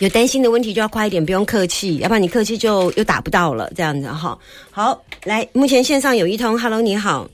有担心的问题就要快一点，不用客气，要不然你客气就又打不到了，这样子哈。好，来，目前线上有一通，Hello，你好，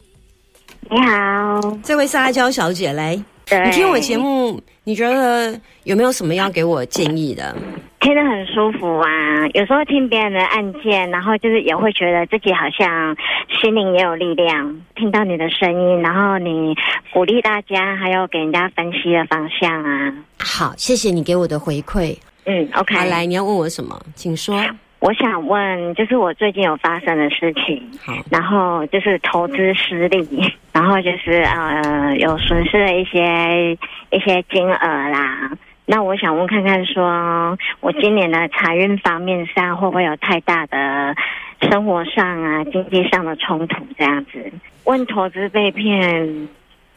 你好，这位是阿娇小姐，来，你听我节目，你觉得有没有什么要给我建议的？听得很舒服啊，有时候听别人的案件，然后就是也会觉得自己好像心灵也有力量。听到你的声音，然后你鼓励大家，还有给人家分析的方向啊。好，谢谢你给我的回馈。嗯，OK。好，来，你要问我什么？请说。我想问，就是我最近有发生的事情，好，然后就是投资失利，然后就是呃有损失了一些一些金额啦。那我想问看看，说我今年的财运方面上会不会有太大的生活上啊、经济上的冲突？这样子，问投资被骗，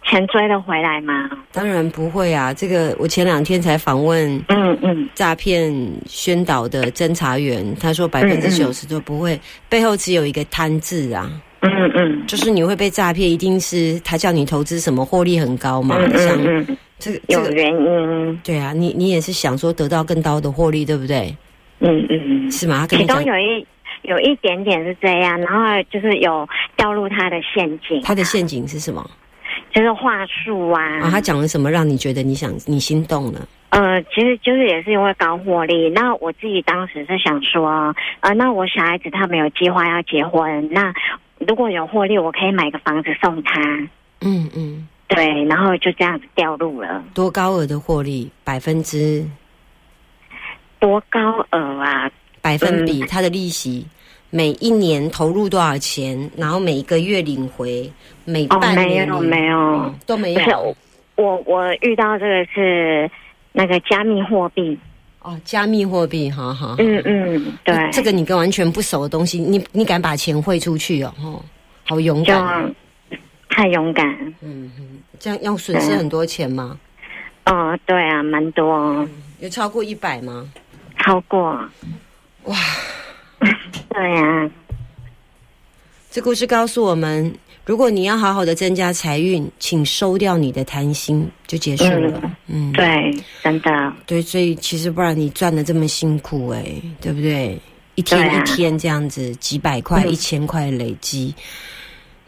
钱追得回来吗？当然不会啊！这个我前两天才访问，嗯嗯，诈骗宣导的侦查员，他说百分之九十都不会，背后只有一个贪字啊。嗯嗯，就是你会被诈骗，一定是他叫你投资什么，获利很高嘛？嗯嗯。这个有原因，对啊，你你也是想说得到更高的获利，对不对？嗯嗯，是吗？其中有一有一点点是这样，然后就是有掉入他的陷阱。他的陷阱是什么？就是话术啊。啊，他讲了什么让你觉得你想你心动了？呃，其实就是也是因为高获利。那我自己当时是想说，呃，那我小孩子他没有计划要结婚，那如果有获利，我可以买个房子送他。嗯嗯。对，然后就这样子掉入了。多高额的获利？百分之多高额啊？百分比，它的利息每一年投入多少钱？然后每个月领回，每半年没有没有都没有。我我遇到这个是那个加密货币哦，加密货币，哈哈。嗯嗯，对，这个你跟完全不熟的东西，你你敢把钱汇出去哦？哦，好勇敢。太勇敢，嗯哼，这样要损失很多钱吗？哦，对啊，蛮多，有超过一百吗？超过，哇，对呀。这故事告诉我们，如果你要好好的增加财运，请收掉你的贪心，就结束了。嗯，对，真的，对，所以其实不然你赚的这么辛苦，哎，对不对？一天一天这样子，几百块、一千块累积。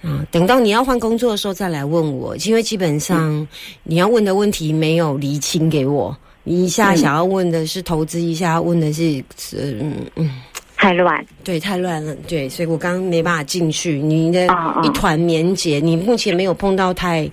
啊，等到你要换工作的时候再来问我，因为基本上你要问的问题没有厘清给我。你一下想要问的是投资，一下问的是嗯嗯，太乱，对，太乱了，对，所以我刚刚没办法进去，你的一团绵结，你目前没有碰到太。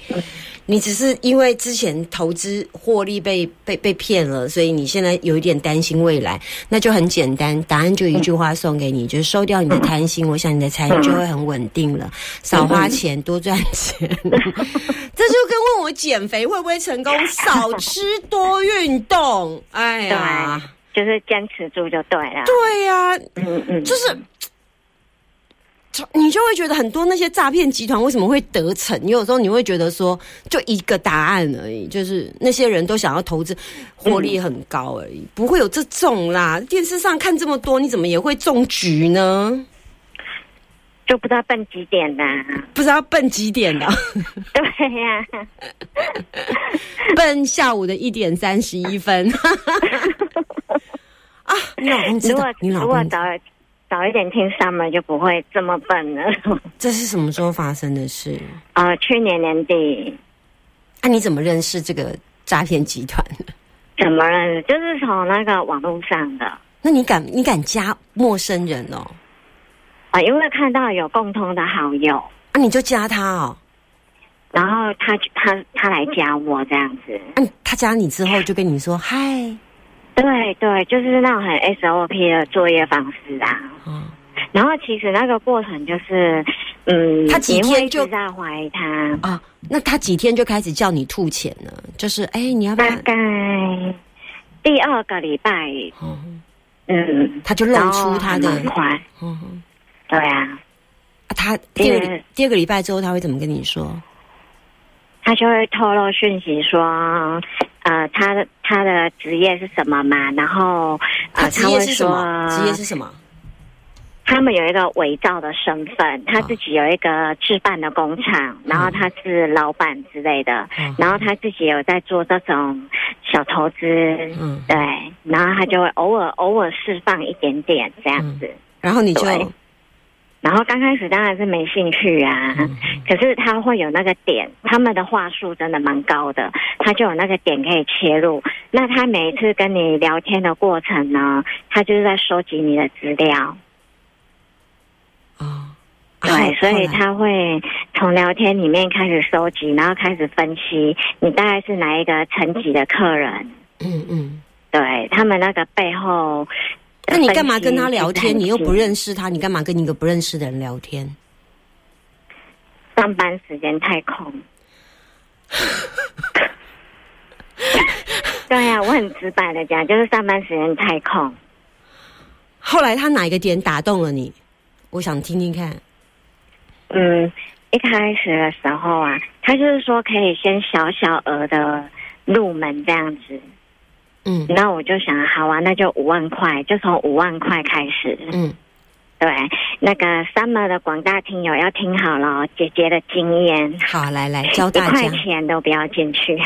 你只是因为之前投资获利被被被骗了，所以你现在有一点担心未来，那就很简单，答案就一句话送给你，就是收掉你的贪心，我想你的财运就会很稳定了，少花钱多赚钱。这就跟问我减肥会不会成功，少吃多运动，哎呀，就是坚持住就对了。对呀，嗯嗯，就是。你就会觉得很多那些诈骗集团为什么会得逞？你有时候你会觉得说，就一个答案而已，就是那些人都想要投资，获利很高而已，不会有这种啦。电视上看这么多，你怎么也会中局呢？就不知道奔几点的，不知道奔几点的，对呀，奔下午的一点三十一分。啊，你老公知道？你老公早。早一点听 summer 就不会这么笨了。这是什么时候发生的事？呃，去年年底。那你怎么认识这个诈骗集团的？怎么认识？就是从那个网络上的。那你敢你敢加陌生人哦？啊，因为看到有共同的好友，啊，你就加他哦。然后他他他来加我这样子。嗯，他加你之后就跟你说嗨。对对，就是那种很 SOP 的作业方式啊。嗯，然后其实那个过程就是，嗯，他几天就在怀疑他啊。那他几天就开始叫你吐钱了，就是哎，你要不要大概第二个礼拜，嗯，他就露出他的快，嗯，对啊。他第二第二个礼拜之后，他会怎么跟你说？他就会透露讯息说。呃，他的他的职业是什么嘛？然后呃，他职业是什么？职业是什么？他们有一个伪造的身份，他自己有一个置办的工厂，然后他是老板之类的，然后他自己有在做这种小投资，嗯，对，然后他就会偶尔偶尔释放一点点这样子，然后你就，然后刚开始当然是没兴趣啊，可是他会有那个点，他们的话术真的蛮高的，他就有那个点可以切入。那他每一次跟你聊天的过程呢，他就是在收集你的资料。哦，对，所以他会从聊天里面开始收集，然后开始分析你大概是哪一个层级的客人。嗯嗯，对他们那个背后，那你干嘛跟他聊天？你又不认识他，你干嘛跟一个不认识的人聊天？上班时间太空。对呀，我很直白的讲，就是上班时间太空。后来他哪一个点打动了你？我想听听看。嗯，一开始的时候啊，他就是说可以先小小额的入门这样子。嗯，那我就想，好啊，那就五万块，就从五万块开始。嗯，对，那个 summer 的广大听友要听好了，姐姐的经验。好，来来教大家，一块钱都不要进去。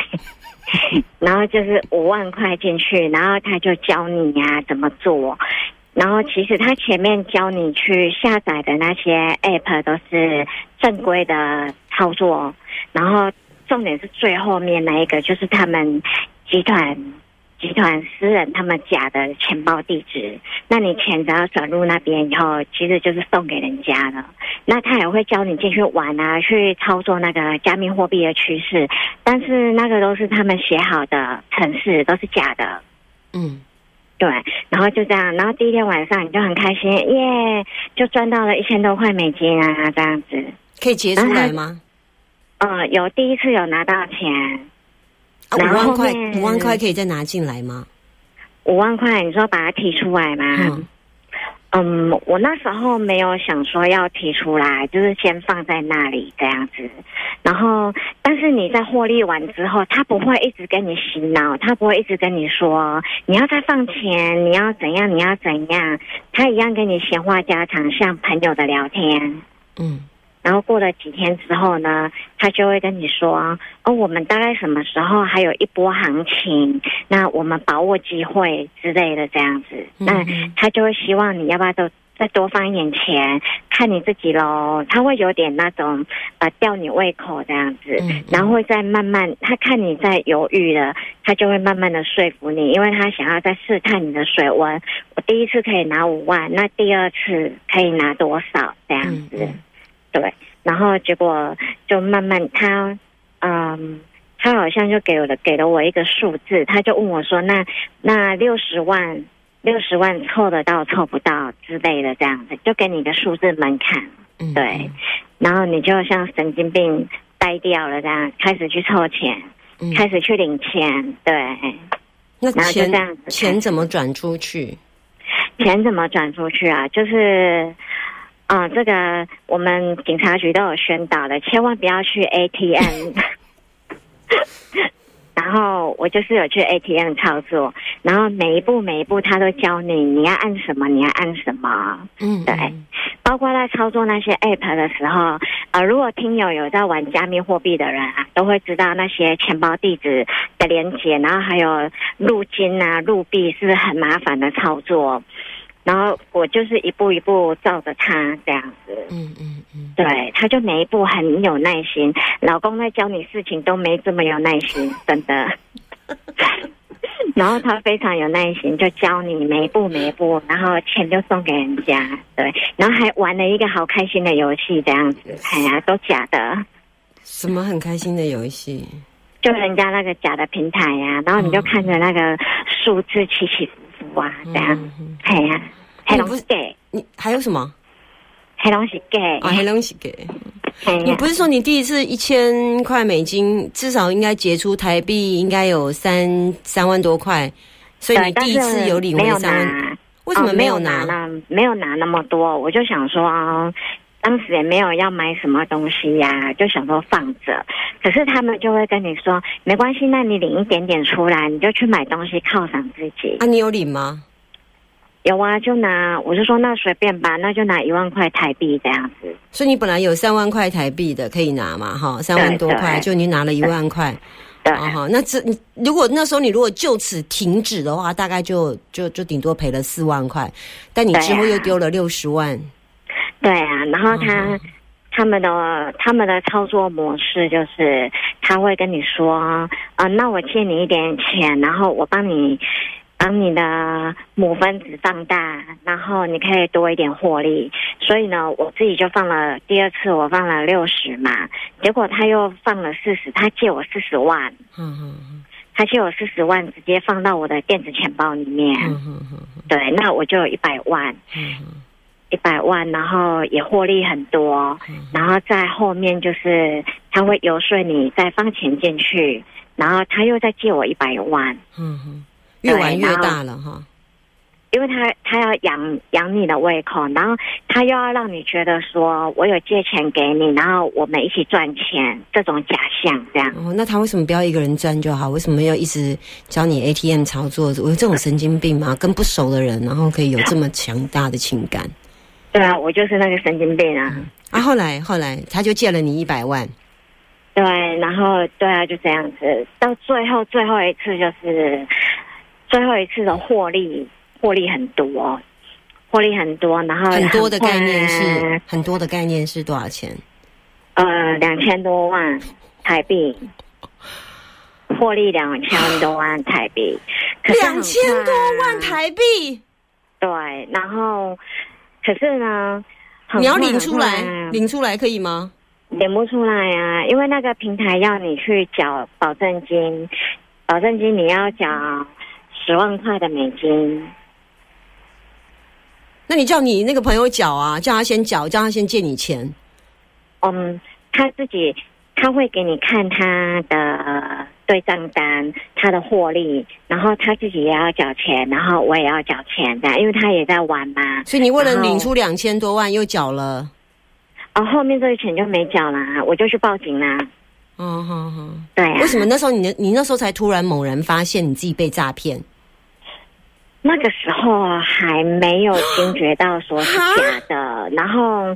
然后就是五万块进去，然后他就教你呀怎么做。然后其实他前面教你去下载的那些 app 都是正规的操作，然后重点是最后面那一个就是他们集团集团私人他们假的钱包地址，那你钱只要转入那边以后，其实就是送给人家的。那他也会教你进去玩啊，去操作那个加密货币的趋势，但是那个都是他们写好的程式，都是假的。嗯。对，然后就这样，然后第一天晚上你就很开心，耶，就赚到了一千多块美金啊，这样子可以结出来吗？呃，有第一次有拿到钱，五万块，五万块可以再拿进来吗？五万块，你说把它提出来吗？嗯，我那时候没有想说要提出来，就是先放在那里这样子。然后，但是你在获利完之后，他不会一直跟你洗脑，他不会一直跟你说你要再放钱，你要怎样，你要怎样，他一样跟你闲话家常，像朋友的聊天。嗯。然后过了几天之后呢，他就会跟你说：“哦，我们大概什么时候还有一波行情？那我们把握机会之类的这样子。那他就会希望你要不要都再多放一点钱，看你自己喽。他会有点那种呃吊你胃口这样子，然后会再慢慢他看你在犹豫了，他就会慢慢的说服你，因为他想要再试探你的水温。我第一次可以拿五万，那第二次可以拿多少这样子？”对，然后结果就慢慢他，嗯，他好像就给了给了我一个数字，他就问我说：“那那六十万，六十万凑得到凑不到之类的这样子，就给你一个数字门槛。”对，然后你就像神经病呆掉了这样，开始去凑钱，开始去领钱。对，那钱钱怎么转出去？钱怎么转出去啊？就是。啊，这个我们警察局都有宣导的，千万不要去 ATM。然后我就是有去 ATM 操作，然后每一步每一步他都教你，你要按什么，你要按什么。嗯，对。包括在操作那些 App 的时候，呃，如果听友有在玩加密货币的人啊，都会知道那些钱包地址的连接，然后还有入金啊、入币是很麻烦的操作。然后我就是一步一步照着他这样子，嗯嗯嗯，对，他就每一步很有耐心。老公在教你事情都没这么有耐心，真的。然后他非常有耐心，就教你每一步每一步，然后钱就送给人家，对，然后还玩了一个好开心的游戏，这样子，哎呀，都假的。什么很开心的游戏？就人家那个假的平台呀，然后你就看着那个数字起起伏伏啊，这样，哎呀。黑龙是给，你还有什么？黑龙是给啊，黑龙是给。你不是说你第一次一千块美金，至少应该结出台币应该有三三万多块，所以你第一次有领回三万，为什么没有拿呢？没有拿那么多，我就想说啊，当时也没有要买什么东西呀，就想说放着。可是他们就会跟你说，没关系，那你领一点点出来，你就去买东西犒赏自己。啊，你有领吗？有啊，就拿，我就说那随便吧，那就拿一万块台币这样子。所以你本来有三万块台币的可以拿嘛，哈，三万多块，就你拿了一万块。对，哈，那这如果那时候你如果就此停止的话，大概就就就顶多赔了四万块，但你之后又丢了六十万。对啊，然后他他们的他们的操作模式就是他会跟你说啊，那我借你一点钱，然后我帮你。帮你的母分子放大，然后你可以多一点获利。所以呢，我自己就放了第二次，我放了六十嘛，结果他又放了四十，他借我四十万。嗯嗯嗯他借我四十万，直接放到我的电子钱包里面。嗯嗯对，那我就有一百万。嗯一百万，然后也获利很多。然后在后面就是他会游说你再放钱进去，然后他又再借我一百万。嗯哼。越玩越大了哈，因为他他要养养你的胃口，然后他又要让你觉得说我有借钱给你，然后我们一起赚钱，这种假象这样。哦，那他为什么不要一个人赚就好？为什么要一直教你 ATM 操作？我有这种神经病吗？跟不熟的人，然后可以有这么强大的情感？对啊，我就是那个神经病啊！啊，后来后来他就借了你一百万，对，然后对啊，就这样子，到最后最后一次就是。最后一次的获利，获利很多，获利很多，然后很多的概念是很多的概念是多少钱？呃，两千多万台币，获利两千多万台币，两千多万台币，对，然后可是呢，你要领出来，领出来可以吗？领不出来啊，因为那个平台要你去缴保证金，保证金你要缴。十万块的美金，那你叫你那个朋友缴啊，叫他先缴，叫他先借你钱。嗯，他自己他会给你看他的对账单，他的获利，然后他自己也要缴钱，然后我也要缴钱的，因为他也在玩嘛。所以你为了领出两千多万，又缴了。哦，后面这个钱就没缴啦，我就去报警啦。嗯哼哼，对。为什么那时候你你那时候才突然猛然发现你自己被诈骗？那个时候还没有惊觉到说是假的，然后，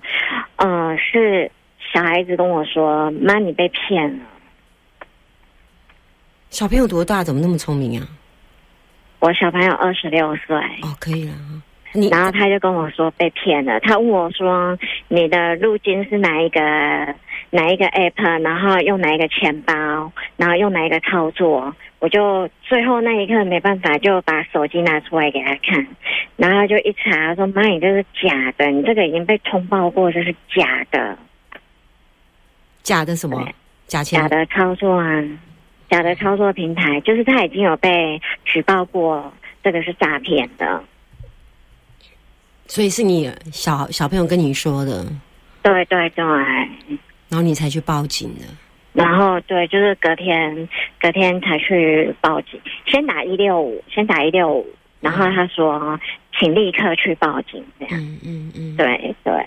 嗯，是小孩子跟我说：“妈，你被骗了。”小朋友多大？怎么那么聪明啊？我小朋友二十六岁。哦，可以了。你然后他就跟我说被骗了。他问我说：“你的入金是哪一个？哪一个 app？然后用哪一个钱包？然后用哪一个操作？”我就最后那一刻没办法，就把手机拿出来给他看，然后就一查说：“妈，你这是假的，你这个已经被通报过，这是假的。”假的什么？假钱？假的操作啊！假的操作平台，就是他已经有被举报过，这个是诈骗的。所以是你小小朋友跟你说的？对对对。然后你才去报警的。然后对，就是隔天隔天才去报警，先打一六五，先打一六五，然后他说请立刻去报警，这样，嗯嗯嗯，对对，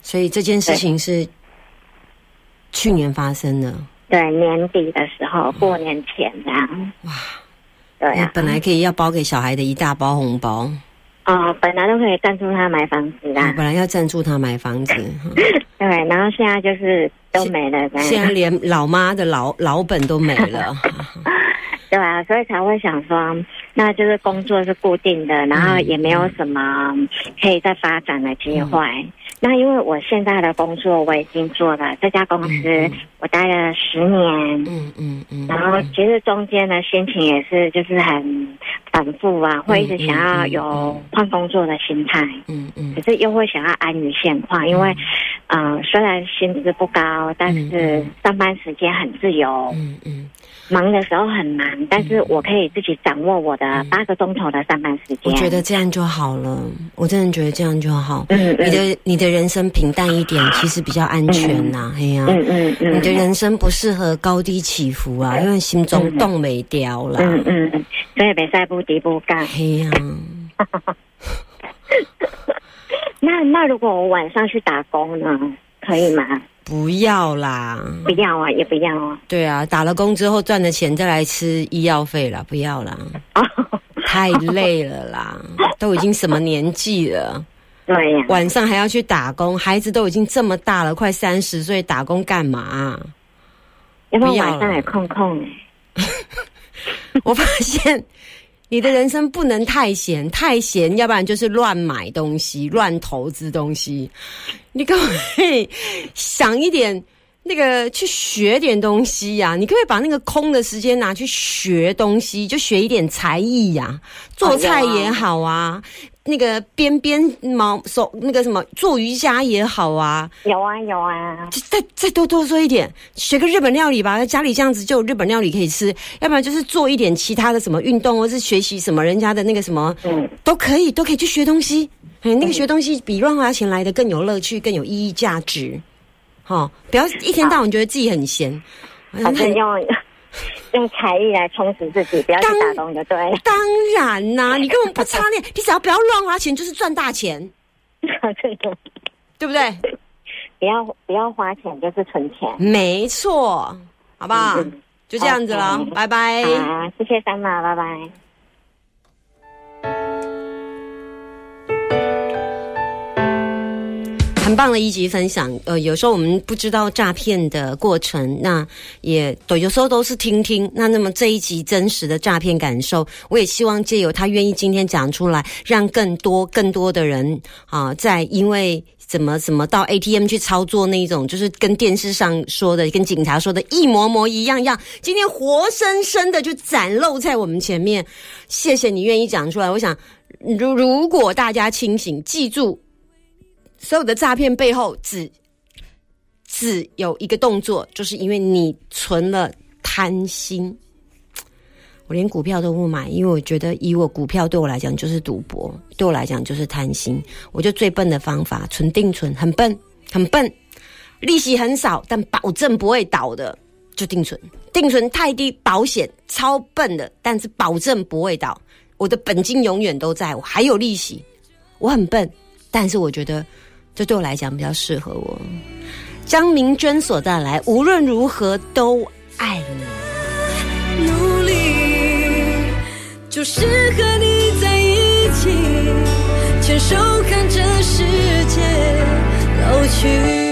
所以这件事情是去年发生的，对，年底的时候，过年前这样，哇，对啊，本来可以要包给小孩的一大包红包。哦，本来都可以赞助他买房子的，本来要赞助他买房子，对，然后现在就是都没了，现在连老妈的老老本都没了，对啊，所以才会想说，那就是工作是固定的，然后也没有什么可以再发展的机会。那因为我现在的工作我已经做了，这家公司我待了十年，嗯嗯嗯，然后其实中间的心情也是就是很反复啊，会一直想要有换工作的心态，嗯嗯，可是又会想要安于现况，因为嗯。虽然薪资不高，但是上班时间很自由，嗯嗯。忙的时候很忙，但是我可以自己掌握我的八个钟头的上班时间。我觉得这样就好了，我真的觉得这样就好。嗯，你的你的人生平淡一点，其实比较安全呐。哎呀，嗯嗯嗯，你的人生不适合高低起伏啊，因为心中动没掉了。嗯嗯，所以别再不低不干。哎呀，那那如果我晚上去打工呢，可以吗？不要啦，不要啊，也不要啊。对啊，打了工之后赚的钱再来吃医药费啦，不要啦。太累了啦，都已经什么年纪了？对呀，晚上还要去打工，孩子都已经这么大了，快三十岁，打工干嘛？要不要晚上也空空哎。我发现你的人生不能太闲，太闲，要不然就是乱买东西、乱投资东西。你可不可以想一点？那个去学点东西呀，你可不可以把那个空的时间拿去学东西，就学一点才艺呀，做菜也好啊，那个编编毛手那个什么做瑜伽也好啊，有啊有啊，再再多多说一点，学个日本料理吧，家里这样子就有日本料理可以吃，要不然就是做一点其他的什么运动，或是学习什么人家的那个什么，嗯，都可以都可以去学东西，哎，那个学东西比乱花钱来的更有乐趣，更有意义价值。哦，不要一天到晚觉得自己很闲，反正用用才艺来充实自己，不要去打工就对。当然啦，你根本不差那，你只要不要乱花钱，就是赚大钱。对的，对不对？不要不要花钱，就是存钱。没错，好不好？就这样子了，拜拜。好，谢谢三马，拜拜。很棒的一集分享，呃，有时候我们不知道诈骗的过程，那也都有时候都是听听。那那么这一集真实的诈骗感受，我也希望借由他愿意今天讲出来，让更多更多的人啊，在因为怎么怎么到 ATM 去操作那一种，就是跟电视上说的、跟警察说的一模模一样样，今天活生生的就展露在我们前面。谢谢你愿意讲出来。我想，如如果大家清醒，记住。所有的诈骗背后，只只有一个动作，就是因为你存了贪心。我连股票都不买，因为我觉得以我股票对我来讲就是赌博，对我来讲就是贪心。我就最笨的方法，存定存，很笨，很笨，利息很少，但保证不会倒的，就定存。定存太低，保险超笨的，但是保证不会倒。我的本金永远都在，我还有利息。我很笨，但是我觉得。这对我来讲比较适合我。张明娟所带来，无论如何都爱你。努力就是和你在一起，牵手看这世界老去。